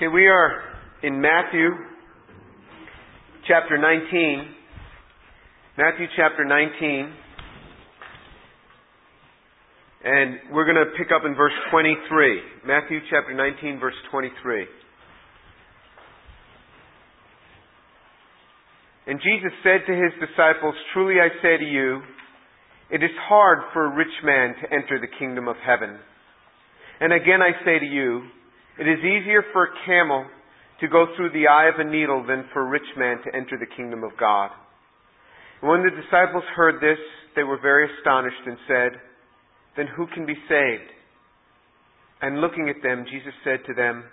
Okay, we are in Matthew chapter 19. Matthew chapter 19. And we're going to pick up in verse 23. Matthew chapter 19, verse 23. And Jesus said to his disciples, Truly I say to you, it is hard for a rich man to enter the kingdom of heaven. And again I say to you, it is easier for a camel to go through the eye of a needle than for a rich man to enter the kingdom of God. And when the disciples heard this, they were very astonished and said, Then who can be saved? And looking at them, Jesus said to them,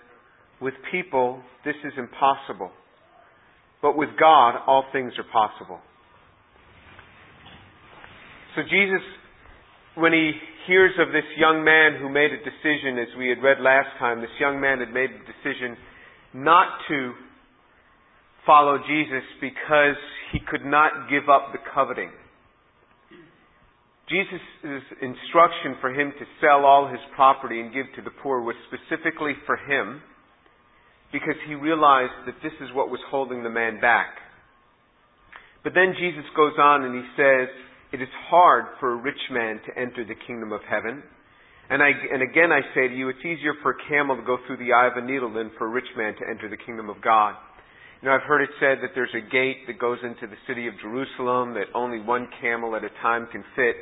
With people this is impossible, but with God all things are possible. So Jesus, when he hears of this young man who made a decision, as we had read last time, this young man had made a decision not to follow Jesus because he could not give up the coveting. Jesus' instruction for him to sell all his property and give to the poor was specifically for him because he realized that this is what was holding the man back. But then Jesus goes on and he says, it is hard for a rich man to enter the kingdom of heaven. And, I, and again I say to you, it's easier for a camel to go through the eye of a needle than for a rich man to enter the kingdom of God. You know, I've heard it said that there's a gate that goes into the city of Jerusalem that only one camel at a time can fit.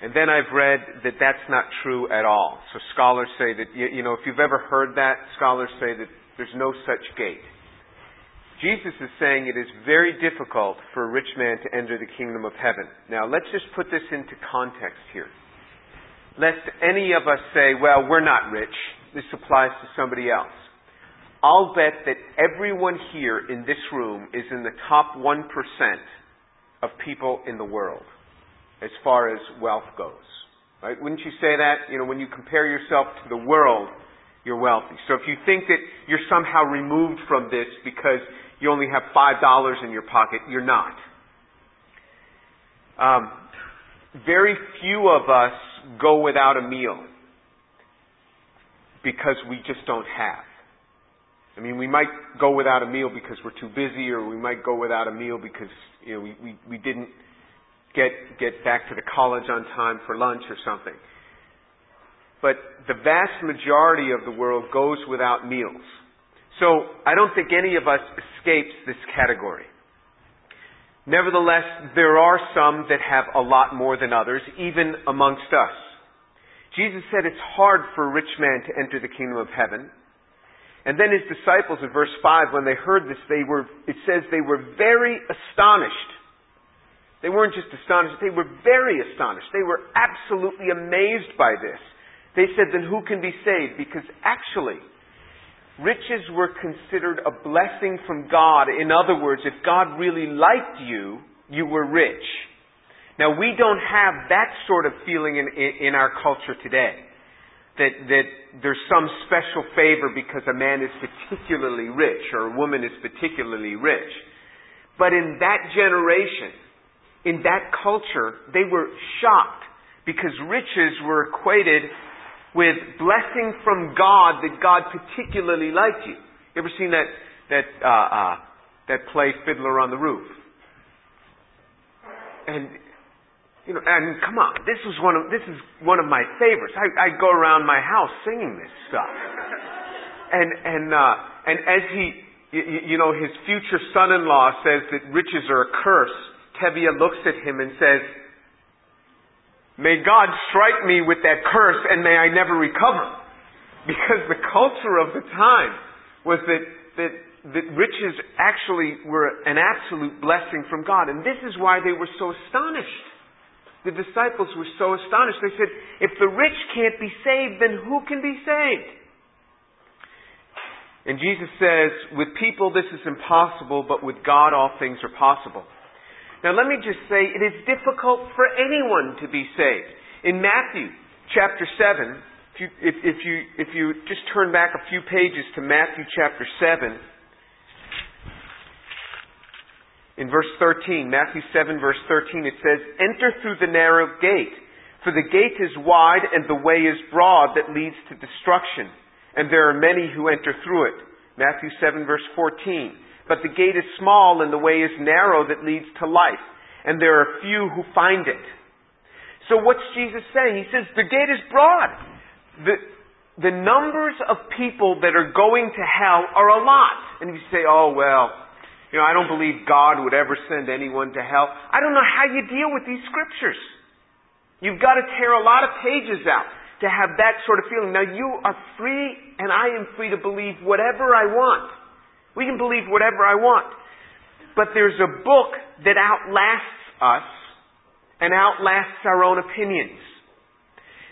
And then I've read that that's not true at all. So scholars say that, you know, if you've ever heard that, scholars say that there's no such gate. Jesus is saying it is very difficult for a rich man to enter the kingdom of heaven. Now, let's just put this into context here. Lest any of us say, well, we're not rich. This applies to somebody else. I'll bet that everyone here in this room is in the top 1% of people in the world as far as wealth goes. Right? Wouldn't you say that? You know, when you compare yourself to the world, you're wealthy. So if you think that you're somehow removed from this because you only have $5 in your pocket. You're not. Um, very few of us go without a meal because we just don't have. I mean, we might go without a meal because we're too busy, or we might go without a meal because you know we, we, we didn't get get back to the college on time for lunch or something. But the vast majority of the world goes without meals. So I don't think any of us escapes this category. Nevertheless, there are some that have a lot more than others, even amongst us. Jesus said it's hard for a rich man to enter the kingdom of heaven. And then his disciples in verse 5, when they heard this, they were, it says they were very astonished. They weren't just astonished, they were very astonished. They were absolutely amazed by this. They said, then who can be saved? Because actually, riches were considered a blessing from God. In other words, if God really liked you, you were rich. Now, we don't have that sort of feeling in, in, in our culture today. That, that there's some special favor because a man is particularly rich or a woman is particularly rich. But in that generation, in that culture, they were shocked because riches were equated with blessing from God that God particularly liked you. You ever seen that that uh, uh, that play Fiddler on the Roof? And you know, and come on, this was one of this is one of my favorites. I, I go around my house singing this stuff, and and uh, and as he, you, you know, his future son-in-law says that riches are a curse. Tevye looks at him and says, May God strike me with that curse and may I never recover. Because the culture of the time was that, that, that riches actually were an absolute blessing from God. And this is why they were so astonished. The disciples were so astonished. They said, if the rich can't be saved, then who can be saved? And Jesus says, with people this is impossible, but with God all things are possible. Now let me just say, it is difficult for anyone to be saved. In Matthew chapter 7, if you, if, if you, if you just turn back a few pages to Matthew chapter 7, in verse 13, Matthew 7 verse 13, it says, Enter through the narrow gate, for the gate is wide and the way is broad that leads to destruction, and there are many who enter through it. Matthew 7 verse 14. But the gate is small and the way is narrow that leads to life, and there are few who find it. So what's Jesus saying? He says the gate is broad. The, the numbers of people that are going to hell are a lot. And you say, oh well, you know, I don't believe God would ever send anyone to hell. I don't know how you deal with these scriptures. You've got to tear a lot of pages out to have that sort of feeling. Now you are free and I am free to believe whatever I want. We can believe whatever I want. But there's a book that outlasts us and outlasts our own opinions.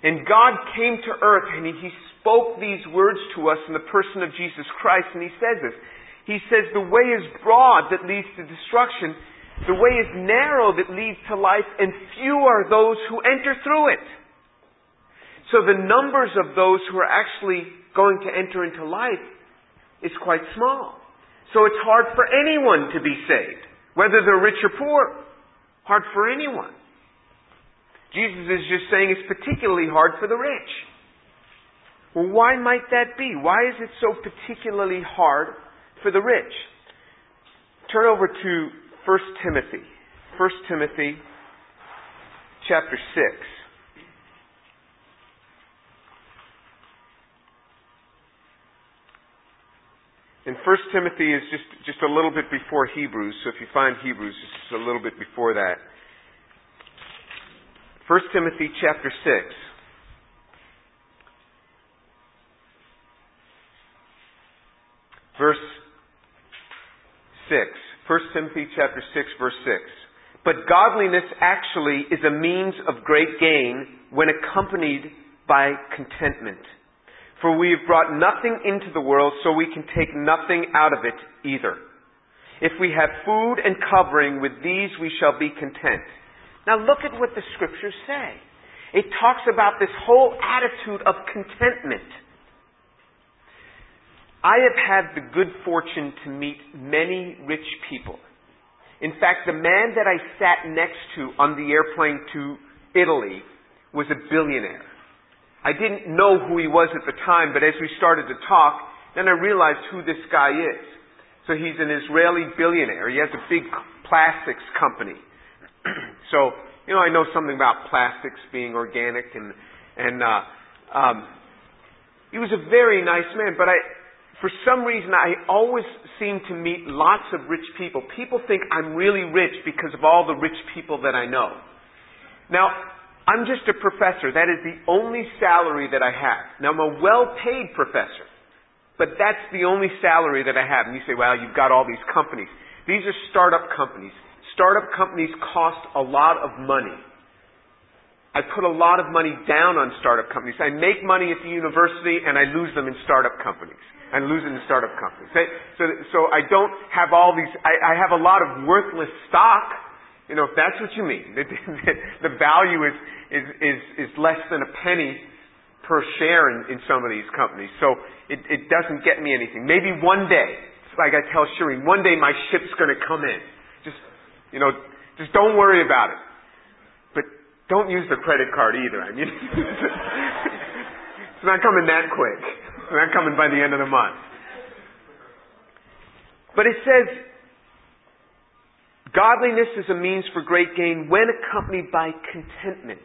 And God came to earth and He spoke these words to us in the person of Jesus Christ and He says this. He says, the way is broad that leads to destruction. The way is narrow that leads to life and few are those who enter through it. So the numbers of those who are actually going to enter into life is quite small. So it's hard for anyone to be saved, whether they're rich or poor. Hard for anyone. Jesus is just saying it's particularly hard for the rich. Well, why might that be? Why is it so particularly hard for the rich? Turn over to 1 Timothy. 1 Timothy chapter 6. And First Timothy is just, just a little bit before Hebrews, so if you find Hebrews, it's just a little bit before that. First Timothy chapter 6. Verse 6. 1 Timothy chapter 6 verse 6. But godliness actually is a means of great gain when accompanied by contentment. For we have brought nothing into the world, so we can take nothing out of it either. If we have food and covering, with these we shall be content. Now look at what the scriptures say. It talks about this whole attitude of contentment. I have had the good fortune to meet many rich people. In fact, the man that I sat next to on the airplane to Italy was a billionaire. I didn't know who he was at the time, but as we started to talk, then I realized who this guy is. So he's an Israeli billionaire. He has a big plastics company. so, you know, I know something about plastics being organic and, and, uh, um, he was a very nice man, but I, for some reason, I always seem to meet lots of rich people. People think I'm really rich because of all the rich people that I know. Now, I'm just a professor. That is the only salary that I have. Now, I'm a well paid professor, but that's the only salary that I have. And you say, well, you've got all these companies. These are startup companies. Startup companies cost a lot of money. I put a lot of money down on startup companies. I make money at the university and I lose them in startup companies. I lose them in startup companies. So, so I don't have all these, I, I have a lot of worthless stock you know, if that's what you mean, that the value is, is, is, is less than a penny per share in, in some of these companies. So it, it doesn't get me anything. Maybe one day, like I tell Shireen, one day my ship's going to come in. Just, you know, just don't worry about it. But don't use the credit card either. I mean, it's not coming that quick. It's not coming by the end of the month. But it says, Godliness is a means for great gain when accompanied by contentment.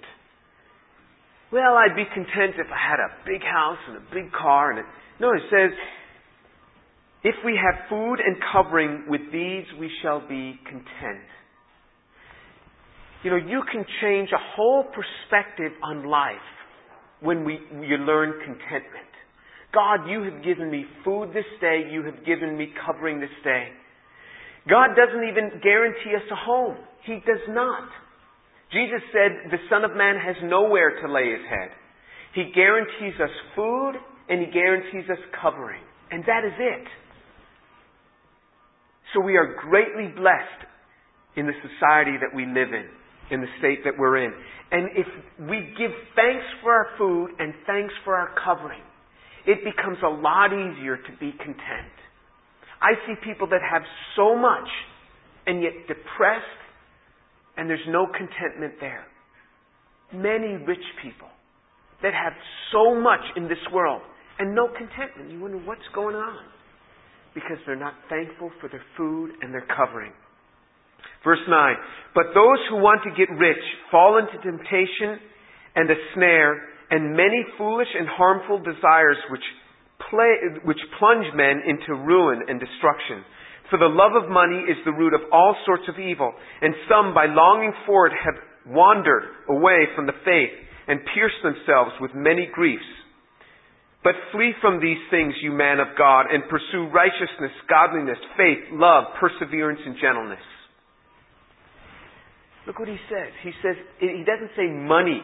Well, I'd be content if I had a big house and a big car and a, no, it says, if we have food and covering, with these we shall be content. You know, you can change a whole perspective on life when we, you learn contentment. God, you have given me food this day. You have given me covering this day. God doesn't even guarantee us a home. He does not. Jesus said the Son of Man has nowhere to lay his head. He guarantees us food and he guarantees us covering. And that is it. So we are greatly blessed in the society that we live in, in the state that we're in. And if we give thanks for our food and thanks for our covering, it becomes a lot easier to be content. I see people that have so much and yet depressed and there's no contentment there. Many rich people that have so much in this world and no contentment. You wonder what's going on. Because they're not thankful for their food and their covering. Verse 9. But those who want to get rich fall into temptation and a snare and many foolish and harmful desires which, play, which plunge men into ruin and destruction. For the love of money is the root of all sorts of evil, and some by longing for it have wandered away from the faith and pierced themselves with many griefs. But flee from these things, you man of God, and pursue righteousness, godliness, faith, love, perseverance, and gentleness. Look what he says. He says, he doesn't say money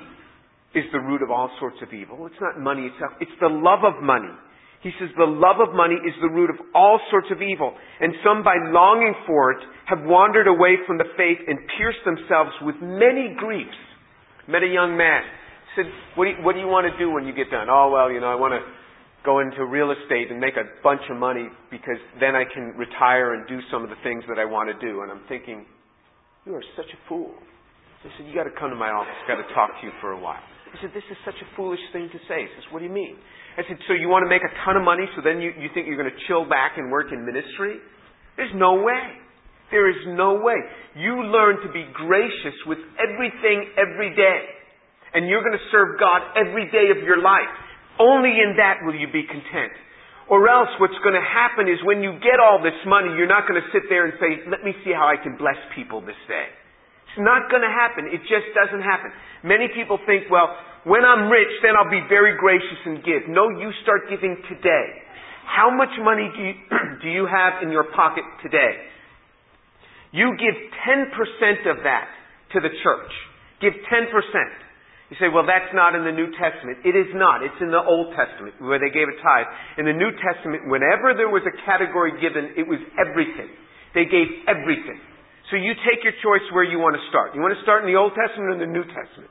is the root of all sorts of evil. It's not money itself. It's the love of money. He says the love of money is the root of all sorts of evil. And some by longing for it have wandered away from the faith and pierced themselves with many griefs. Met a young man said, what do, you, what do you want to do when you get done? Oh, well, you know, I want to go into real estate and make a bunch of money because then I can retire and do some of the things that I want to do. And I'm thinking, you are such a fool. He said, you got to come to my office. I've got to talk to you for a while. He said, this is such a foolish thing to say. He says, what do you mean? I said, so you want to make a ton of money so then you, you think you're going to chill back and work in ministry? There's no way. There is no way. You learn to be gracious with everything every day and you're going to serve God every day of your life. Only in that will you be content. Or else what's going to happen is when you get all this money, you're not going to sit there and say, let me see how I can bless people this day. It's not going to happen. It just doesn't happen. Many people think, well, when I'm rich, then I'll be very gracious and give. No, you start giving today. How much money do you, do you have in your pocket today? You give 10% of that to the church. Give 10%. You say, well, that's not in the New Testament. It is not. It's in the Old Testament where they gave a tithe. In the New Testament, whenever there was a category given, it was everything. They gave everything. So you take your choice where you want to start. You want to start in the Old Testament or the New Testament?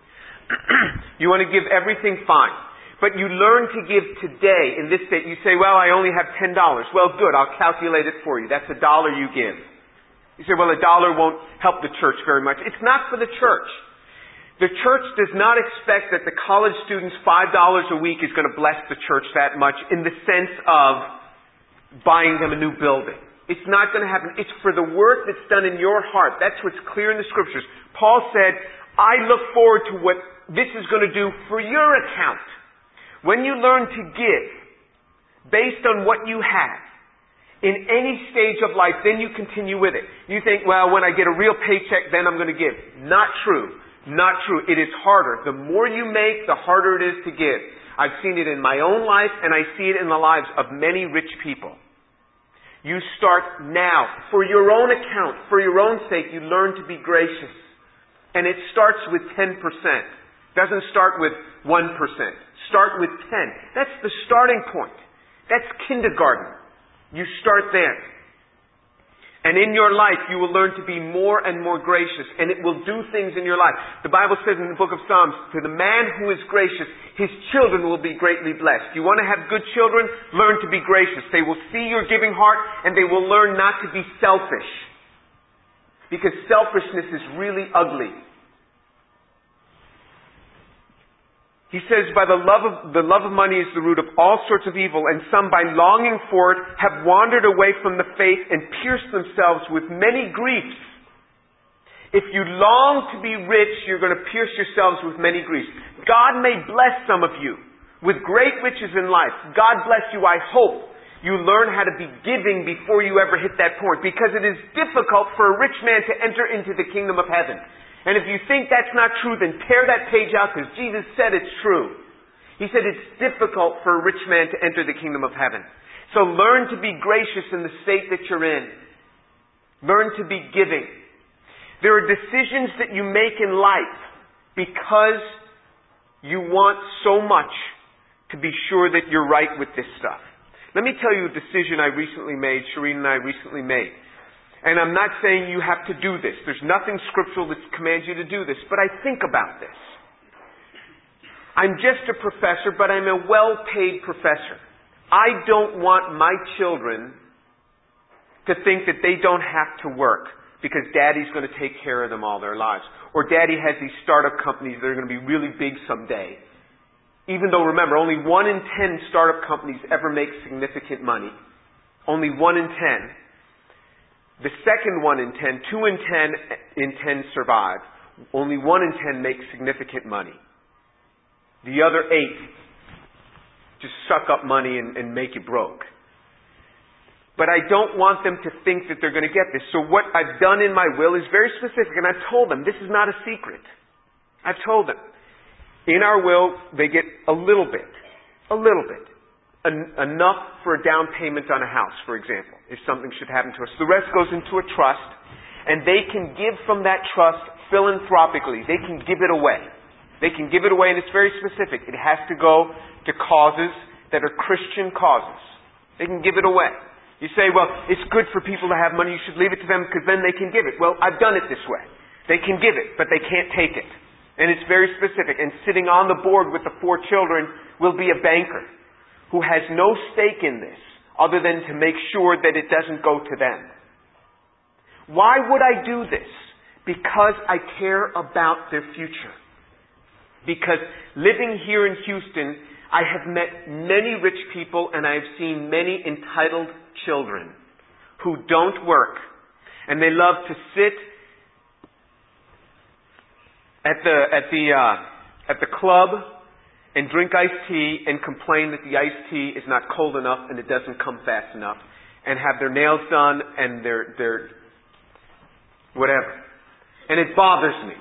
you want to give everything fine. But you learn to give today in this state. You say, well, I only have $10. Well, good. I'll calculate it for you. That's a dollar you give. You say, well, a dollar won't help the church very much. It's not for the church. The church does not expect that the college student's $5 a week is going to bless the church that much in the sense of buying them a new building. It's not going to happen. It's for the work that's done in your heart. That's what's clear in the scriptures. Paul said, I look forward to what this is going to do for your account. When you learn to give based on what you have, in any stage of life, then you continue with it. You think, well, when I get a real paycheck, then I'm going to give. Not true. Not true. It is harder. The more you make, the harder it is to give. I've seen it in my own life and I see it in the lives of many rich people. You start now. For your own account, for your own sake, you learn to be gracious. And it starts with 10%. Doesn't start with 1%. Start with 10. That's the starting point. That's kindergarten. You start there. And in your life, you will learn to be more and more gracious, and it will do things in your life. The Bible says in the book of Psalms, to the man who is gracious, his children will be greatly blessed. You want to have good children? Learn to be gracious. They will see your giving heart, and they will learn not to be selfish. Because selfishness is really ugly. He says, by the love of, the love of money is the root of all sorts of evil, and some by longing for it have wandered away from the faith and pierced themselves with many griefs. If you long to be rich, you're going to pierce yourselves with many griefs. God may bless some of you with great riches in life. God bless you, I hope. You learn how to be giving before you ever hit that point, because it is difficult for a rich man to enter into the kingdom of heaven. And if you think that's not true, then tear that page out because Jesus said it's true. He said it's difficult for a rich man to enter the kingdom of heaven. So learn to be gracious in the state that you're in. Learn to be giving. There are decisions that you make in life because you want so much to be sure that you're right with this stuff. Let me tell you a decision I recently made, Shireen and I recently made. And I'm not saying you have to do this. There's nothing scriptural that commands you to do this. But I think about this. I'm just a professor, but I'm a well-paid professor. I don't want my children to think that they don't have to work because daddy's going to take care of them all their lives. Or daddy has these startup companies that are going to be really big someday. Even though remember, only one in ten startup companies ever make significant money. only one in ten. The second one in ten, two in ten in ten survive. Only one in ten makes significant money. The other eight just suck up money and, and make you broke. But I don't want them to think that they're going to get this. So what I've done in my will is very specific, and I've told them this is not a secret. I've told them. In our will, they get a little bit. A little bit. En- enough for a down payment on a house, for example, if something should happen to us. The rest goes into a trust, and they can give from that trust philanthropically. They can give it away. They can give it away, and it's very specific. It has to go to causes that are Christian causes. They can give it away. You say, well, it's good for people to have money, you should leave it to them because then they can give it. Well, I've done it this way. They can give it, but they can't take it. And it's very specific. And sitting on the board with the four children will be a banker who has no stake in this other than to make sure that it doesn't go to them. Why would I do this? Because I care about their future. Because living here in Houston, I have met many rich people and I have seen many entitled children who don't work and they love to sit at the at the uh, at the club and drink iced tea and complain that the iced tea is not cold enough and it doesn't come fast enough, and have their nails done and their their whatever, and it bothers me,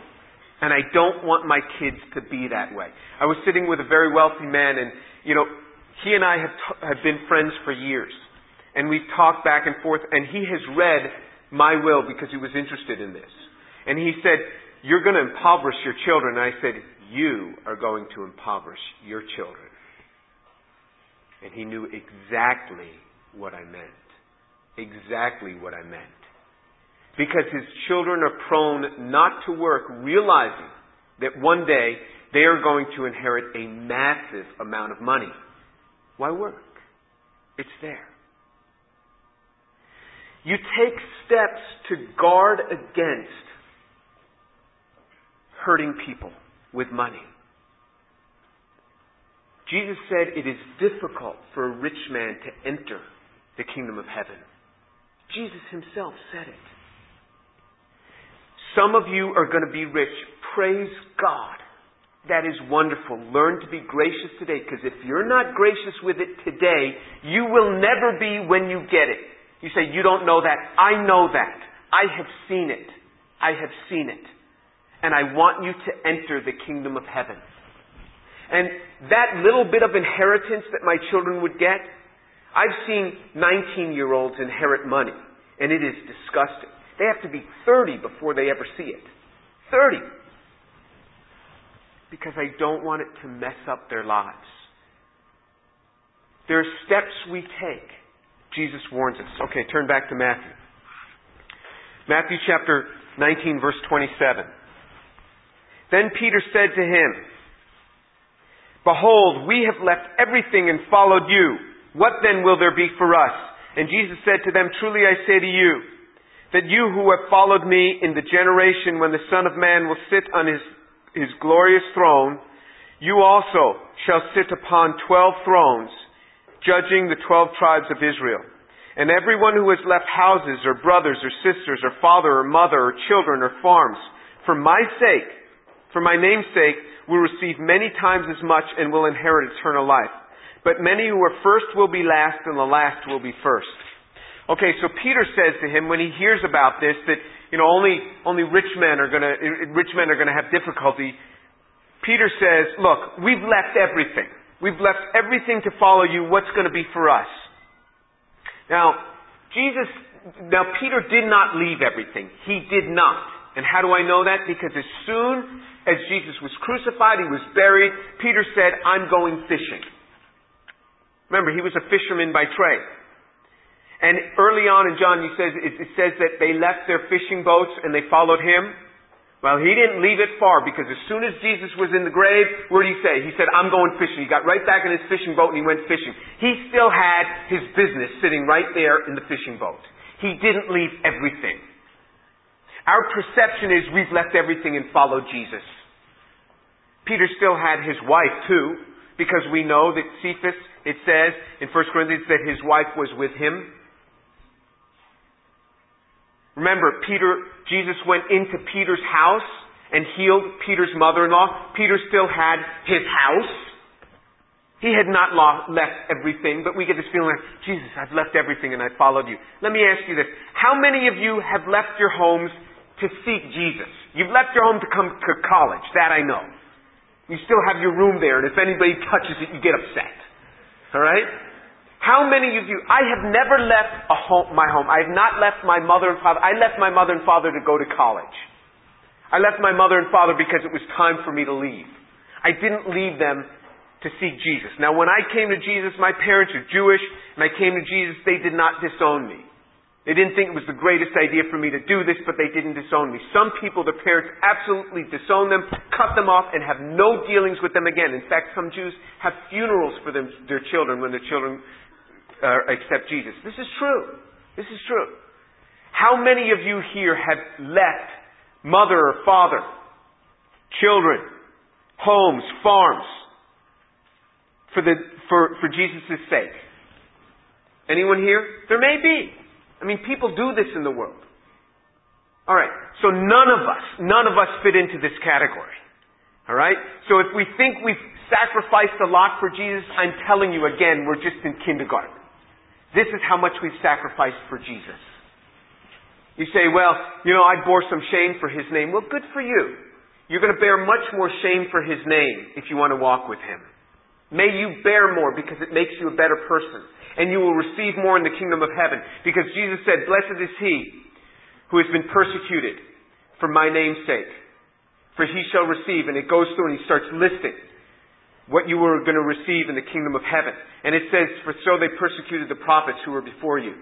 and I don't want my kids to be that way. I was sitting with a very wealthy man, and you know, he and I have t- have been friends for years, and we've talked back and forth, and he has read my will because he was interested in this, and he said you're going to impoverish your children. And I said, You are going to impoverish your children. And he knew exactly what I meant. Exactly what I meant. Because his children are prone not to work, realizing that one day they are going to inherit a massive amount of money. Why work? It's there. You take steps to guard against hurting people with money. Jesus said it is difficult for a rich man to enter the kingdom of heaven. Jesus himself said it. Some of you are going to be rich. Praise God. That is wonderful. Learn to be gracious today because if you're not gracious with it today, you will never be when you get it. You say, You don't know that. I know that. I have seen it. I have seen it and I want you to enter the kingdom of heaven. And that little bit of inheritance that my children would get, I've seen 19 year olds inherit money, and it is disgusting. They have to be 30 before they ever see it. 30. Because I don't want it to mess up their lives. There are steps we take. Jesus warns us. Okay, turn back to Matthew. Matthew chapter 19, verse 27. Then Peter said to him, Behold, we have left everything and followed you. What then will there be for us? And Jesus said to them, Truly I say to you, that you who have followed me in the generation when the Son of Man will sit on his, his glorious throne, you also shall sit upon twelve thrones, judging the twelve tribes of Israel. And everyone who has left houses or brothers or sisters or father or mother or children or farms, for my sake, for my name's sake, will receive many times as much and will inherit eternal life. But many who are first will be last, and the last will be first. Okay, so Peter says to him when he hears about this that you know only only rich men are to rich men are to have difficulty. Peter says, "Look, we've left everything. We've left everything to follow you. What's going to be for us?" Now, Jesus. Now, Peter did not leave everything. He did not. And how do I know that? Because as soon as Jesus was crucified, he was buried, Peter said, I'm going fishing. Remember, he was a fisherman by trade. And early on in John, he says, it says that they left their fishing boats and they followed him. Well, he didn't leave it far because as soon as Jesus was in the grave, what did he say? He said, I'm going fishing. He got right back in his fishing boat and he went fishing. He still had his business sitting right there in the fishing boat. He didn't leave everything. Our perception is we've left everything and followed Jesus. Peter still had his wife too, because we know that Cephas, it says in 1 Corinthians that his wife was with him. Remember, Peter, Jesus went into Peter's house and healed Peter's mother-in-law. Peter still had his house. He had not left everything, but we get this feeling like, Jesus, I've left everything and I followed you. Let me ask you this. How many of you have left your homes to seek Jesus? You've left your home to come to college. That I know. You still have your room there, and if anybody touches it, you get upset. Alright? How many of you, I have never left a home, my home. I have not left my mother and father. I left my mother and father to go to college. I left my mother and father because it was time for me to leave. I didn't leave them to seek Jesus. Now when I came to Jesus, my parents are Jewish, and I came to Jesus, they did not disown me. They didn't think it was the greatest idea for me to do this, but they didn't disown me. Some people, their parents absolutely disown them, cut them off, and have no dealings with them again. In fact, some Jews have funerals for them, their children when their children uh, accept Jesus. This is true. This is true. How many of you here have left mother or father, children, homes, farms, for, the, for, for Jesus' sake? Anyone here? There may be. I mean, people do this in the world. Alright, so none of us, none of us fit into this category. Alright? So if we think we've sacrificed a lot for Jesus, I'm telling you again, we're just in kindergarten. This is how much we've sacrificed for Jesus. You say, well, you know, I bore some shame for His name. Well, good for you. You're going to bear much more shame for His name if you want to walk with Him. May you bear more because it makes you a better person. And you will receive more in the kingdom of heaven. Because Jesus said, blessed is he who has been persecuted for my name's sake. For he shall receive, and it goes through and he starts listing what you were going to receive in the kingdom of heaven. And it says, For so they persecuted the prophets who were before you.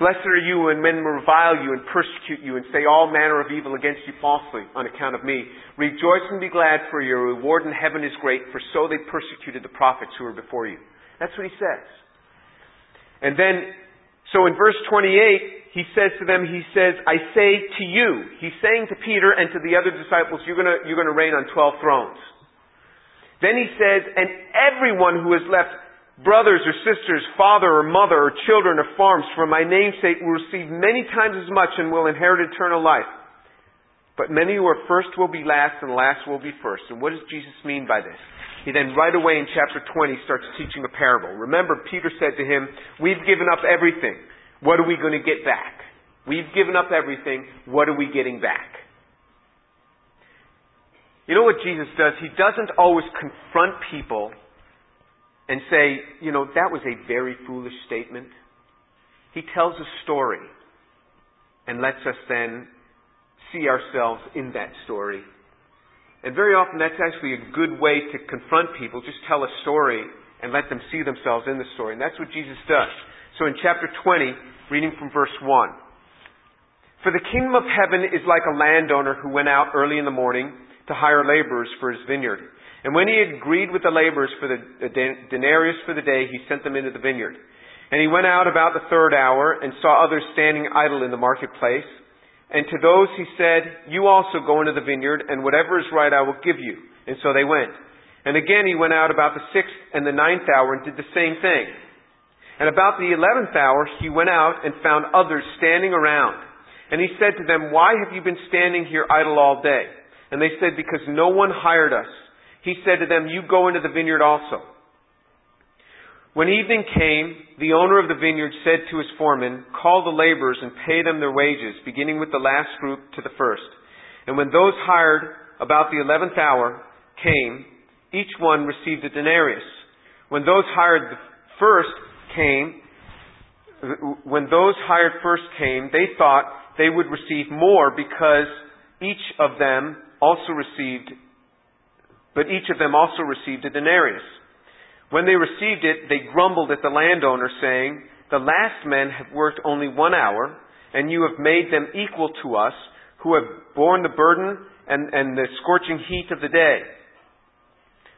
Blessed are you when men revile you and persecute you and say all manner of evil against you falsely on account of me. Rejoice and be glad for your reward in heaven is great, for so they persecuted the prophets who were before you. That's what he says. And then, so in verse 28, he says to them, he says, I say to you. He's saying to Peter and to the other disciples, you're gonna, you're gonna reign on 12 thrones. Then he says, and everyone who has left brothers or sisters, father or mother or children or farms for my name's sake will receive many times as much and will inherit eternal life. But many who are first will be last and last will be first. And what does Jesus mean by this? He then right away in chapter 20 starts teaching a parable. Remember, Peter said to him, we've given up everything. What are we going to get back? We've given up everything. What are we getting back? You know what Jesus does? He doesn't always confront people and say, you know, that was a very foolish statement. He tells a story and lets us then see ourselves in that story. And very often that's actually a good way to confront people. Just tell a story and let them see themselves in the story. And that's what Jesus does. So in chapter 20, reading from verse 1. For the kingdom of heaven is like a landowner who went out early in the morning to hire laborers for his vineyard. And when he had agreed with the laborers for the denarius for the day, he sent them into the vineyard. And he went out about the third hour and saw others standing idle in the marketplace. And to those he said, You also go into the vineyard, and whatever is right I will give you. And so they went. And again he went out about the sixth and the ninth hour and did the same thing. And about the eleventh hour he went out and found others standing around. And he said to them, Why have you been standing here idle all day? And they said, Because no one hired us. He said to them, You go into the vineyard also. When evening came, the owner of the vineyard said to his foreman, Call the laborers and pay them their wages, beginning with the last group to the first. And when those hired about the eleventh hour came, each one received a denarius. When those hired first came, when those hired first came, they thought they would receive more because each of them also received, but each of them also received a denarius. When they received it, they grumbled at the landowner, saying, The last men have worked only one hour, and you have made them equal to us, who have borne the burden and, and the scorching heat of the day.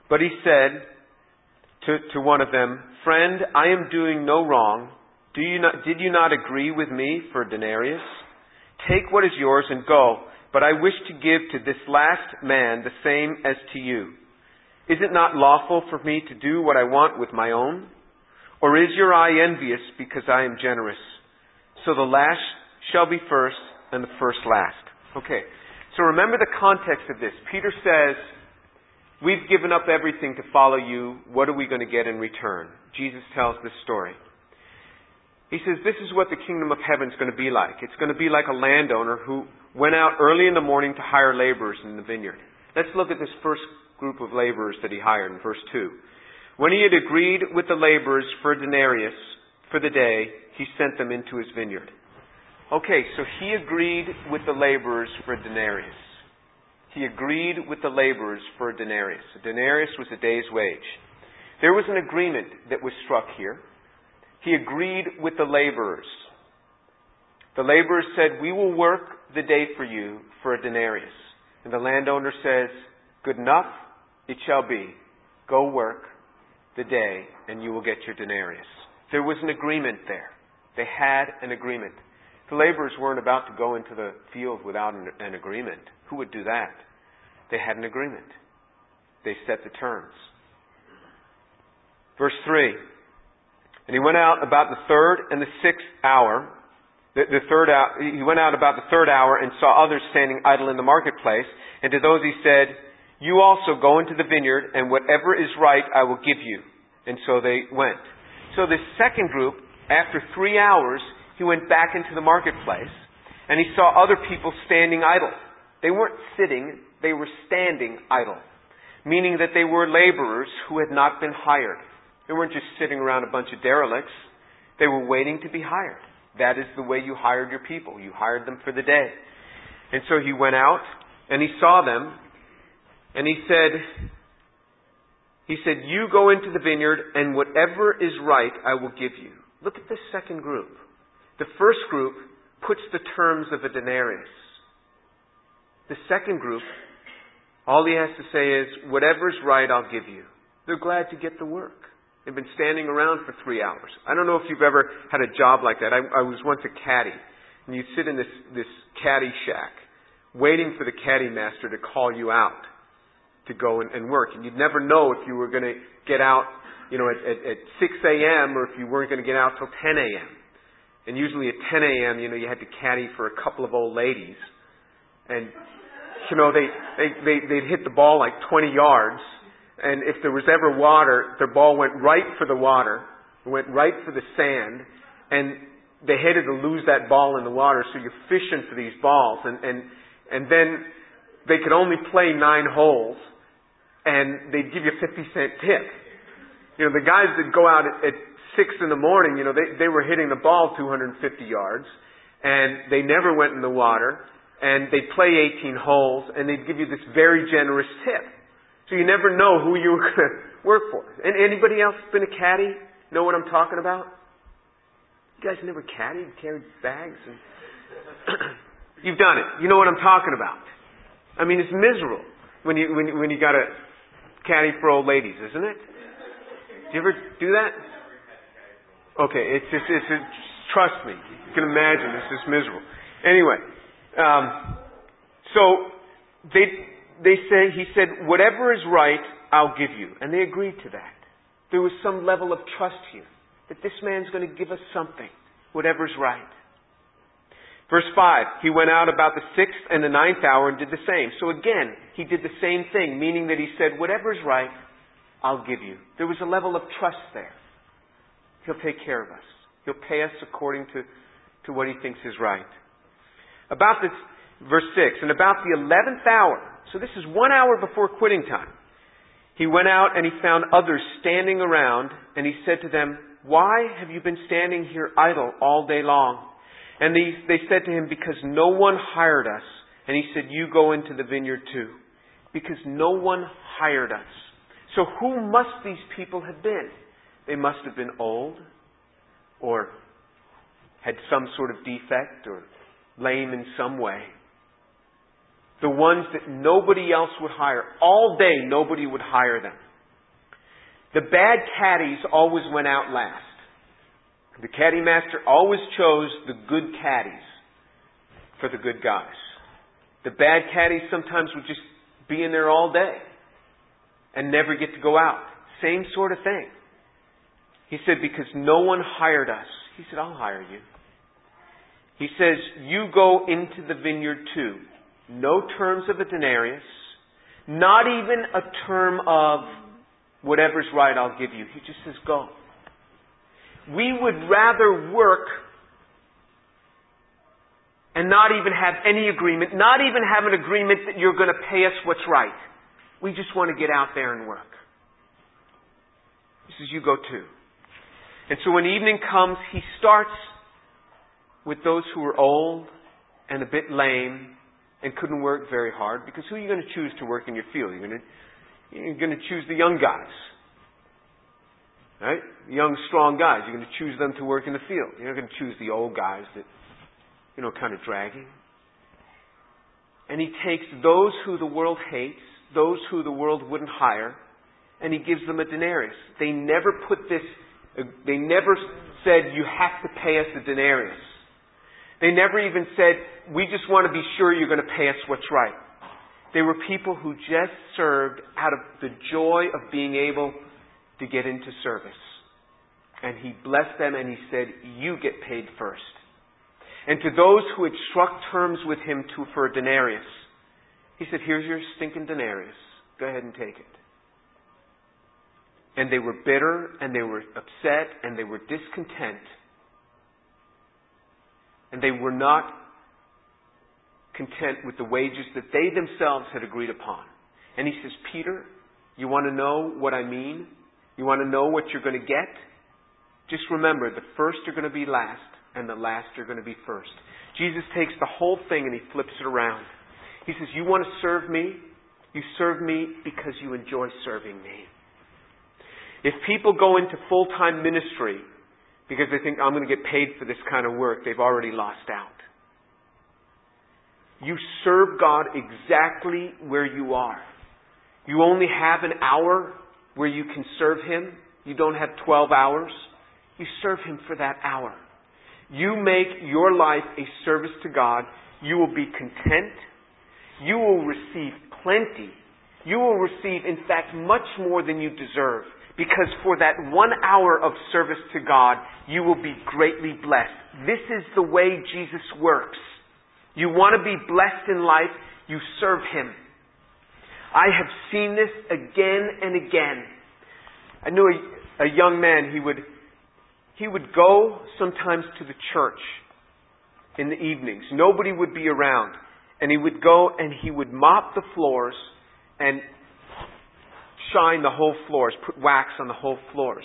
But he said to, to one of them, Friend, I am doing no wrong. Do you not, did you not agree with me for denarius? Take what is yours and go. But I wish to give to this last man the same as to you. Is it not lawful for me to do what I want with my own? Or is your eye envious because I am generous? So the last shall be first, and the first last. Okay, so remember the context of this. Peter says, We've given up everything to follow you. What are we going to get in return? Jesus tells this story. He says, This is what the kingdom of heaven is going to be like. It's going to be like a landowner who went out early in the morning to hire laborers in the vineyard. Let's look at this first group of laborers that he hired in verse 2. When he had agreed with the laborers for a denarius for the day, he sent them into his vineyard. Okay, so he agreed with the laborers for a denarius. He agreed with the laborers for a denarius. A denarius was a day's wage. There was an agreement that was struck here. He agreed with the laborers. The laborers said, We will work the day for you for a denarius. And the landowner says, Good enough, it shall be. Go work the day, and you will get your denarius. There was an agreement there. They had an agreement. The laborers weren't about to go into the field without an, an agreement. Who would do that? They had an agreement. They set the terms. Verse 3 And he went out about the third and the sixth hour. The, the third hour, he went out about the third hour and saw others standing idle in the marketplace. And to those he said, You also go into the vineyard, and whatever is right I will give you. And so they went. So the second group, after three hours, he went back into the marketplace and he saw other people standing idle. They weren't sitting, they were standing idle, meaning that they were laborers who had not been hired. They weren't just sitting around a bunch of derelicts, they were waiting to be hired. That is the way you hired your people. You hired them for the day. And so he went out and he saw them and he said, he said, You go into the vineyard and whatever is right I will give you. Look at this second group. The first group puts the terms of a denarius. The second group, all he has to say is, whatever's right, I'll give you. They're glad to get the work. They've been standing around for three hours. I don't know if you've ever had a job like that. I, I was once a caddy, and you'd sit in this, this caddy shack, waiting for the caddy master to call you out to go and, and work. And you'd never know if you were going to get out, you know, at, at, at 6 a.m. or if you weren't going to get out till 10 a.m. And usually at 10 a.m., you know, you had to caddy for a couple of old ladies. And, you know, they, they, they, they'd hit the ball like 20 yards. And if there was ever water, their ball went right for the water, went right for the sand. And they hated to lose that ball in the water, so you're fishing for these balls. And, and, and then they could only play nine holes, and they'd give you a 50 cent tip. You know, the guys that go out at, at six in the morning, you know, they, they were hitting the ball 250 yards, and they never went in the water, and they'd play 18 holes, and they'd give you this very generous tip. So you never know who you were going to work for. And anybody else been a caddy? Know what I'm talking about? You guys never caddied, carried bags, and you've done it. You know what I'm talking about. I mean, it's miserable when you when when you got a caddy for old ladies, isn't it? Do you ever do that? Okay, it's just, it's just, trust me. You can imagine it's just miserable. Anyway, um, so they, they say, he said, whatever is right, I'll give you. And they agreed to that. There was some level of trust here that this man's going to give us something, whatever's right. Verse 5, he went out about the sixth and the ninth hour and did the same. So again, he did the same thing, meaning that he said, whatever's right, I'll give you. There was a level of trust there. He'll take care of us. He'll pay us according to, to what he thinks is right. About this, verse 6, and about the eleventh hour, so this is one hour before quitting time, he went out and he found others standing around, and he said to them, Why have you been standing here idle all day long? And they, they said to him, Because no one hired us. And he said, You go into the vineyard too. Because no one hired us. So who must these people have been? They must have been old or had some sort of defect or lame in some way. The ones that nobody else would hire. All day, nobody would hire them. The bad caddies always went out last. The caddy master always chose the good caddies for the good guys. The bad caddies sometimes would just be in there all day and never get to go out. Same sort of thing. He said, Because no one hired us. He said, I'll hire you. He says, You go into the vineyard too. No terms of a denarius, not even a term of whatever's right, I'll give you. He just says, Go. We would rather work and not even have any agreement, not even have an agreement that you're going to pay us what's right. We just want to get out there and work. He says, You go too. And so when evening comes, he starts with those who are old and a bit lame and couldn't work very hard because who are you going to choose to work in your field? You're going to, you're going to choose the young guys. Right? Young, strong guys. You're going to choose them to work in the field. You're not going to choose the old guys that, you know, kind of dragging. And he takes those who the world hates, those who the world wouldn't hire, and he gives them a denarius. They never put this, they never said, you have to pay us a denarius. They never even said, we just want to be sure you're going to pay us what's right. They were people who just served out of the joy of being able to get into service. And he blessed them and he said, you get paid first. And to those who had struck terms with him to, for a denarius, he said, here's your stinking denarius. Go ahead and take it. And they were bitter and they were upset and they were discontent. And they were not content with the wages that they themselves had agreed upon. And he says, Peter, you want to know what I mean? You want to know what you're going to get? Just remember, the first are going to be last, and the last are going to be first. Jesus takes the whole thing and he flips it around. He says, You want to serve me? You serve me because you enjoy serving me. If people go into full time ministry because they think, I'm going to get paid for this kind of work, they've already lost out. You serve God exactly where you are. You only have an hour where you can serve Him. You don't have 12 hours. You serve Him for that hour. You make your life a service to God. You will be content. You will receive plenty. You will receive, in fact, much more than you deserve. Because for that one hour of service to God, you will be greatly blessed. This is the way Jesus works. You want to be blessed in life, you serve Him. I have seen this again and again. I knew a, a young man, he would, he would go sometimes to the church in the evenings. Nobody would be around. And he would go and he would mop the floors and shine the whole floors, put wax on the whole floors.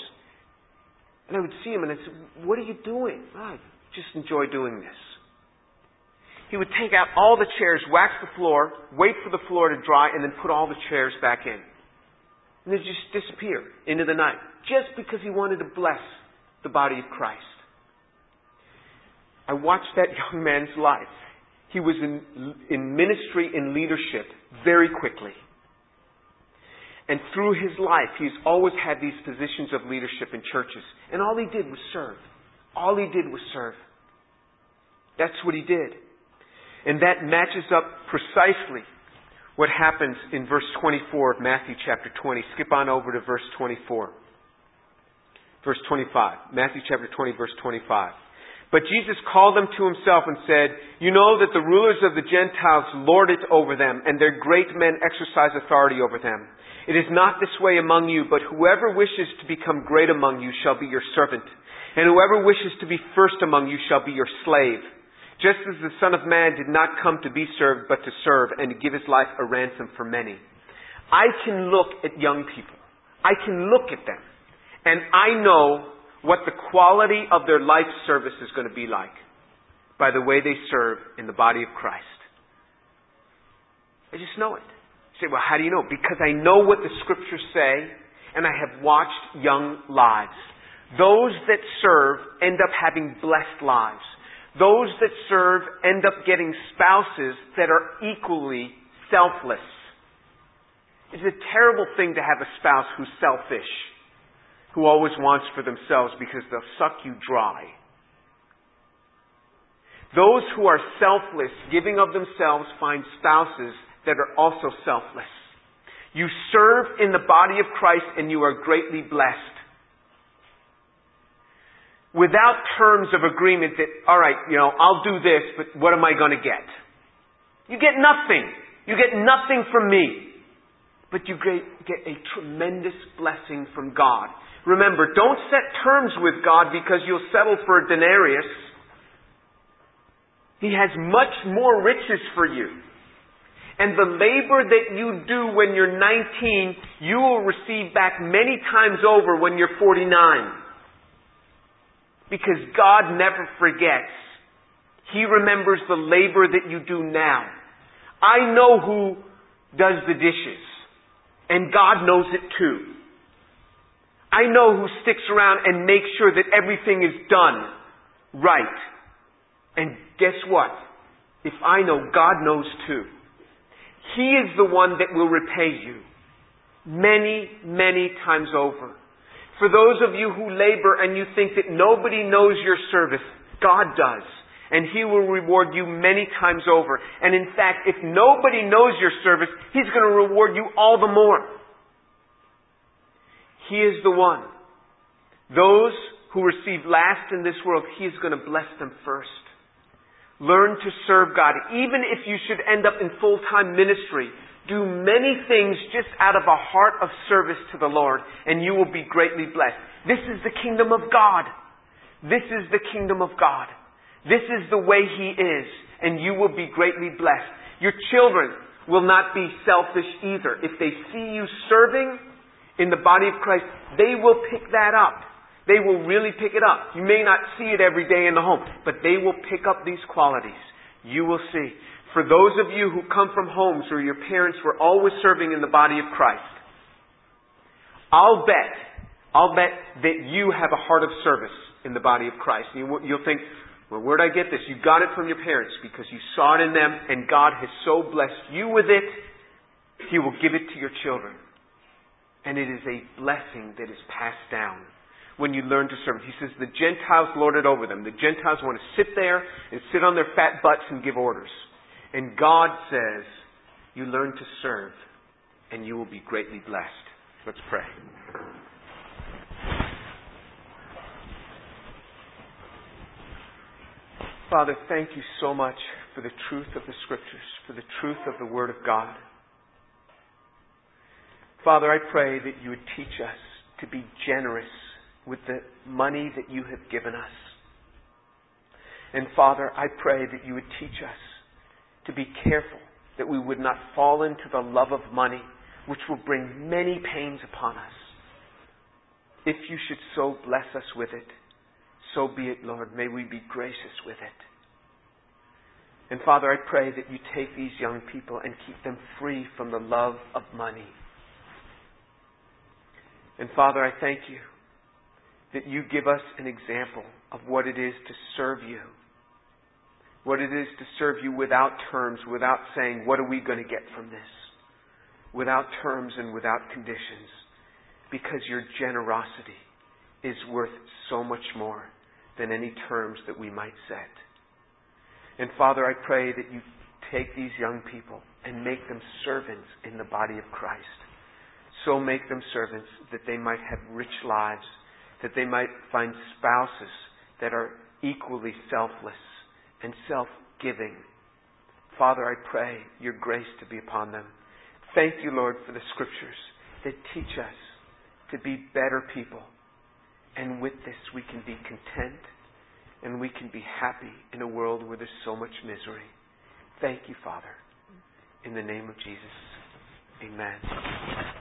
And I would see him and I'd say, What are you doing? Oh, I just enjoy doing this. He would take out all the chairs, wax the floor, wait for the floor to dry, and then put all the chairs back in. And they just disappear into the night. Just because he wanted to bless the body of Christ. I watched that young man's life. He was in, in ministry and leadership very quickly. And through his life, he's always had these positions of leadership in churches. And all he did was serve. All he did was serve. That's what he did. And that matches up precisely what happens in verse 24 of Matthew chapter 20. Skip on over to verse 24. Verse 25. Matthew chapter 20, verse 25. But Jesus called them to himself and said, You know that the rulers of the Gentiles lord it over them, and their great men exercise authority over them. It is not this way among you, but whoever wishes to become great among you shall be your servant, and whoever wishes to be first among you shall be your slave. Just as the Son of Man did not come to be served, but to serve, and to give his life a ransom for many. I can look at young people. I can look at them, and I know what the quality of their life service is going to be like by the way they serve in the body of Christ. I just know it. You say, well, how do you know? Because I know what the scriptures say, and I have watched young lives. Those that serve end up having blessed lives. Those that serve end up getting spouses that are equally selfless. It's a terrible thing to have a spouse who's selfish, who always wants for themselves because they'll suck you dry. Those who are selfless, giving of themselves, find spouses that are also selfless. You serve in the body of Christ and you are greatly blessed. without terms of agreement that, all right, you know, I'll do this, but what am I going to get? You get nothing. You get nothing from me. But you get a tremendous blessing from God. Remember, don't set terms with God because you'll settle for a denarius. He has much more riches for you. And the labor that you do when you're 19, you will receive back many times over when you're 49. Because God never forgets. He remembers the labor that you do now. I know who does the dishes. And God knows it too. I know who sticks around and makes sure that everything is done right. And guess what? If I know, God knows too. He is the one that will repay you many, many times over. For those of you who labor and you think that nobody knows your service, God does. And He will reward you many times over. And in fact, if nobody knows your service, He's going to reward you all the more. He is the one. Those who receive last in this world, He is going to bless them first. Learn to serve God. Even if you should end up in full-time ministry, do many things just out of a heart of service to the Lord, and you will be greatly blessed. This is the kingdom of God. This is the kingdom of God. This is the way He is, and you will be greatly blessed. Your children will not be selfish either. If they see you serving in the body of Christ, they will pick that up. They will really pick it up. You may not see it every day in the home, but they will pick up these qualities. You will see. For those of you who come from homes where your parents were always serving in the body of Christ, I'll bet, I'll bet that you have a heart of service in the body of Christ. You'll think, well, where'd I get this? You got it from your parents because you saw it in them and God has so blessed you with it, He will give it to your children. And it is a blessing that is passed down when you learn to serve. He says the Gentiles lord it over them. The Gentiles want to sit there and sit on their fat butts and give orders. And God says, you learn to serve and you will be greatly blessed. Let's pray. Father, thank you so much for the truth of the Scriptures, for the truth of the Word of God. Father, I pray that you would teach us to be generous with the money that you have given us. And Father, I pray that you would teach us to be careful that we would not fall into the love of money, which will bring many pains upon us. If you should so bless us with it, so be it, Lord. May we be gracious with it. And Father, I pray that you take these young people and keep them free from the love of money. And Father, I thank you that you give us an example of what it is to serve you. What it is to serve you without terms, without saying, what are we going to get from this? Without terms and without conditions. Because your generosity is worth so much more than any terms that we might set. And Father, I pray that you take these young people and make them servants in the body of Christ. So make them servants that they might have rich lives that they might find spouses that are equally selfless and self-giving. Father, I pray your grace to be upon them. Thank you, Lord, for the scriptures that teach us to be better people. And with this, we can be content and we can be happy in a world where there's so much misery. Thank you, Father. In the name of Jesus. Amen.